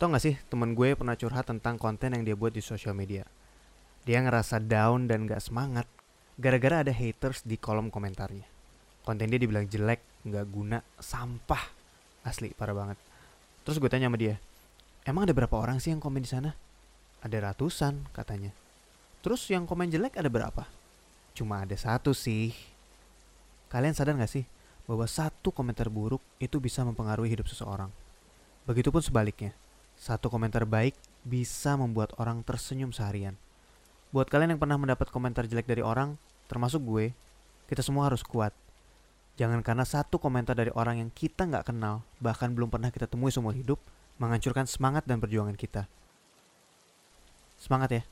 Tau gak sih temen gue pernah curhat tentang konten yang dia buat di sosial media. Dia ngerasa down dan gak semangat gara-gara ada haters di kolom komentarnya. Konten dia dibilang jelek, gak guna, sampah. Asli, parah banget. Terus gue tanya sama dia, emang ada berapa orang sih yang komen di sana? Ada ratusan katanya. Terus yang komen jelek ada berapa? Cuma ada satu sih. Kalian sadar gak sih bahwa satu komentar buruk itu bisa mempengaruhi hidup seseorang? Begitupun sebaliknya, satu komentar baik bisa membuat orang tersenyum seharian. Buat kalian yang pernah mendapat komentar jelek dari orang, termasuk gue, kita semua harus kuat. Jangan karena satu komentar dari orang yang kita nggak kenal, bahkan belum pernah kita temui seumur hidup, menghancurkan semangat dan perjuangan kita. Semangat ya!